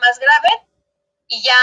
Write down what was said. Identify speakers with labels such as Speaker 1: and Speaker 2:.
Speaker 1: más grave y ya